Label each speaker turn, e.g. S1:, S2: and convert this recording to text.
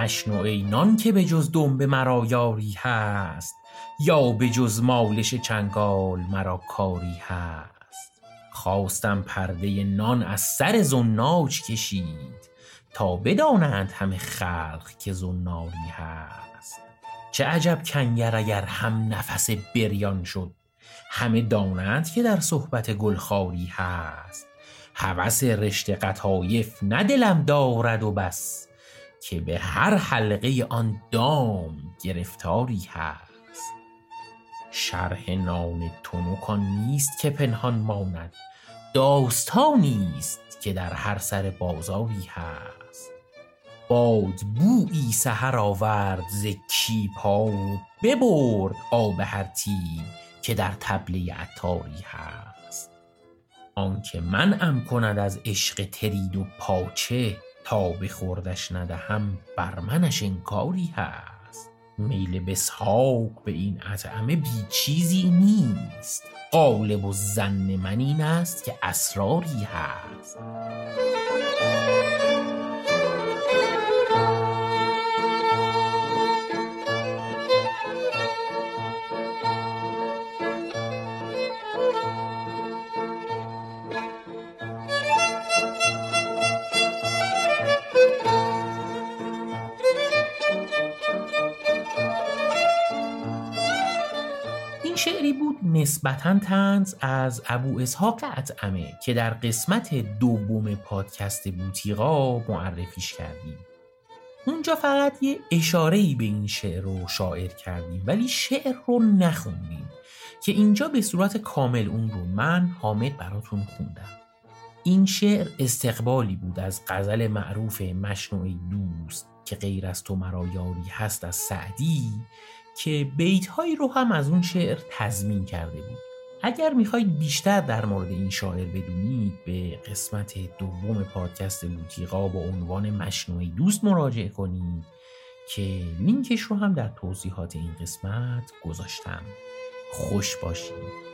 S1: مشنو نان که به جز دنبه مرا یاری هست یا به جز مالش چنگال مرا کاری هست. خواستم پرده نان از سر زناج کشید تا بدانند همه خلق که زناری هست. چه عجب کنگر اگر هم نفس بریان شد همه دانند که در صحبت گلخاری هست. هوس رشته قطایف نه دلم دارد و بس که به هر حلقه آن دام گرفتاری هست. شرح نان تنکان نیست که پنهان ماند. داستانی است که در هر سر بازاری هست. باد بویی سحر آورد ز کیپا و ببرد آب هر تیب که در طبله عطاری هست. آنکه منعم کند از عشق ترید و پاچه تا به ندهم بر منش انکاری هست. میل بسحاق به این اطعمه بی چیزی نیست. غالب و ظن من این است که اسراری هست. شعری بود نسبتا تنز از ابو اسحاق اطعمه که در قسمت دوم پادکست بوتیقا معرفیش کردیم. اونجا فقط یه اشاره به این شعر رو شاعر کردیم ولی شعر رو نخوندیم که اینجا به صورت کامل اون رو من حامد براتون خوندم. این شعر استقبالی بود از غزل معروف مشنوع دوست که غیر از تو مرا یاری هست از سعدی که بیت رو هم از اون شعر تضمین کرده بود. اگر می‌خواید بیشتر در مورد این شاعر بدونید به قسمت دوم پادکست بوتیقا با عنوان مشنوعی دوست مراجعه کنید که لینکش رو هم در توضیحات این قسمت گذاشتم. خوش باشید.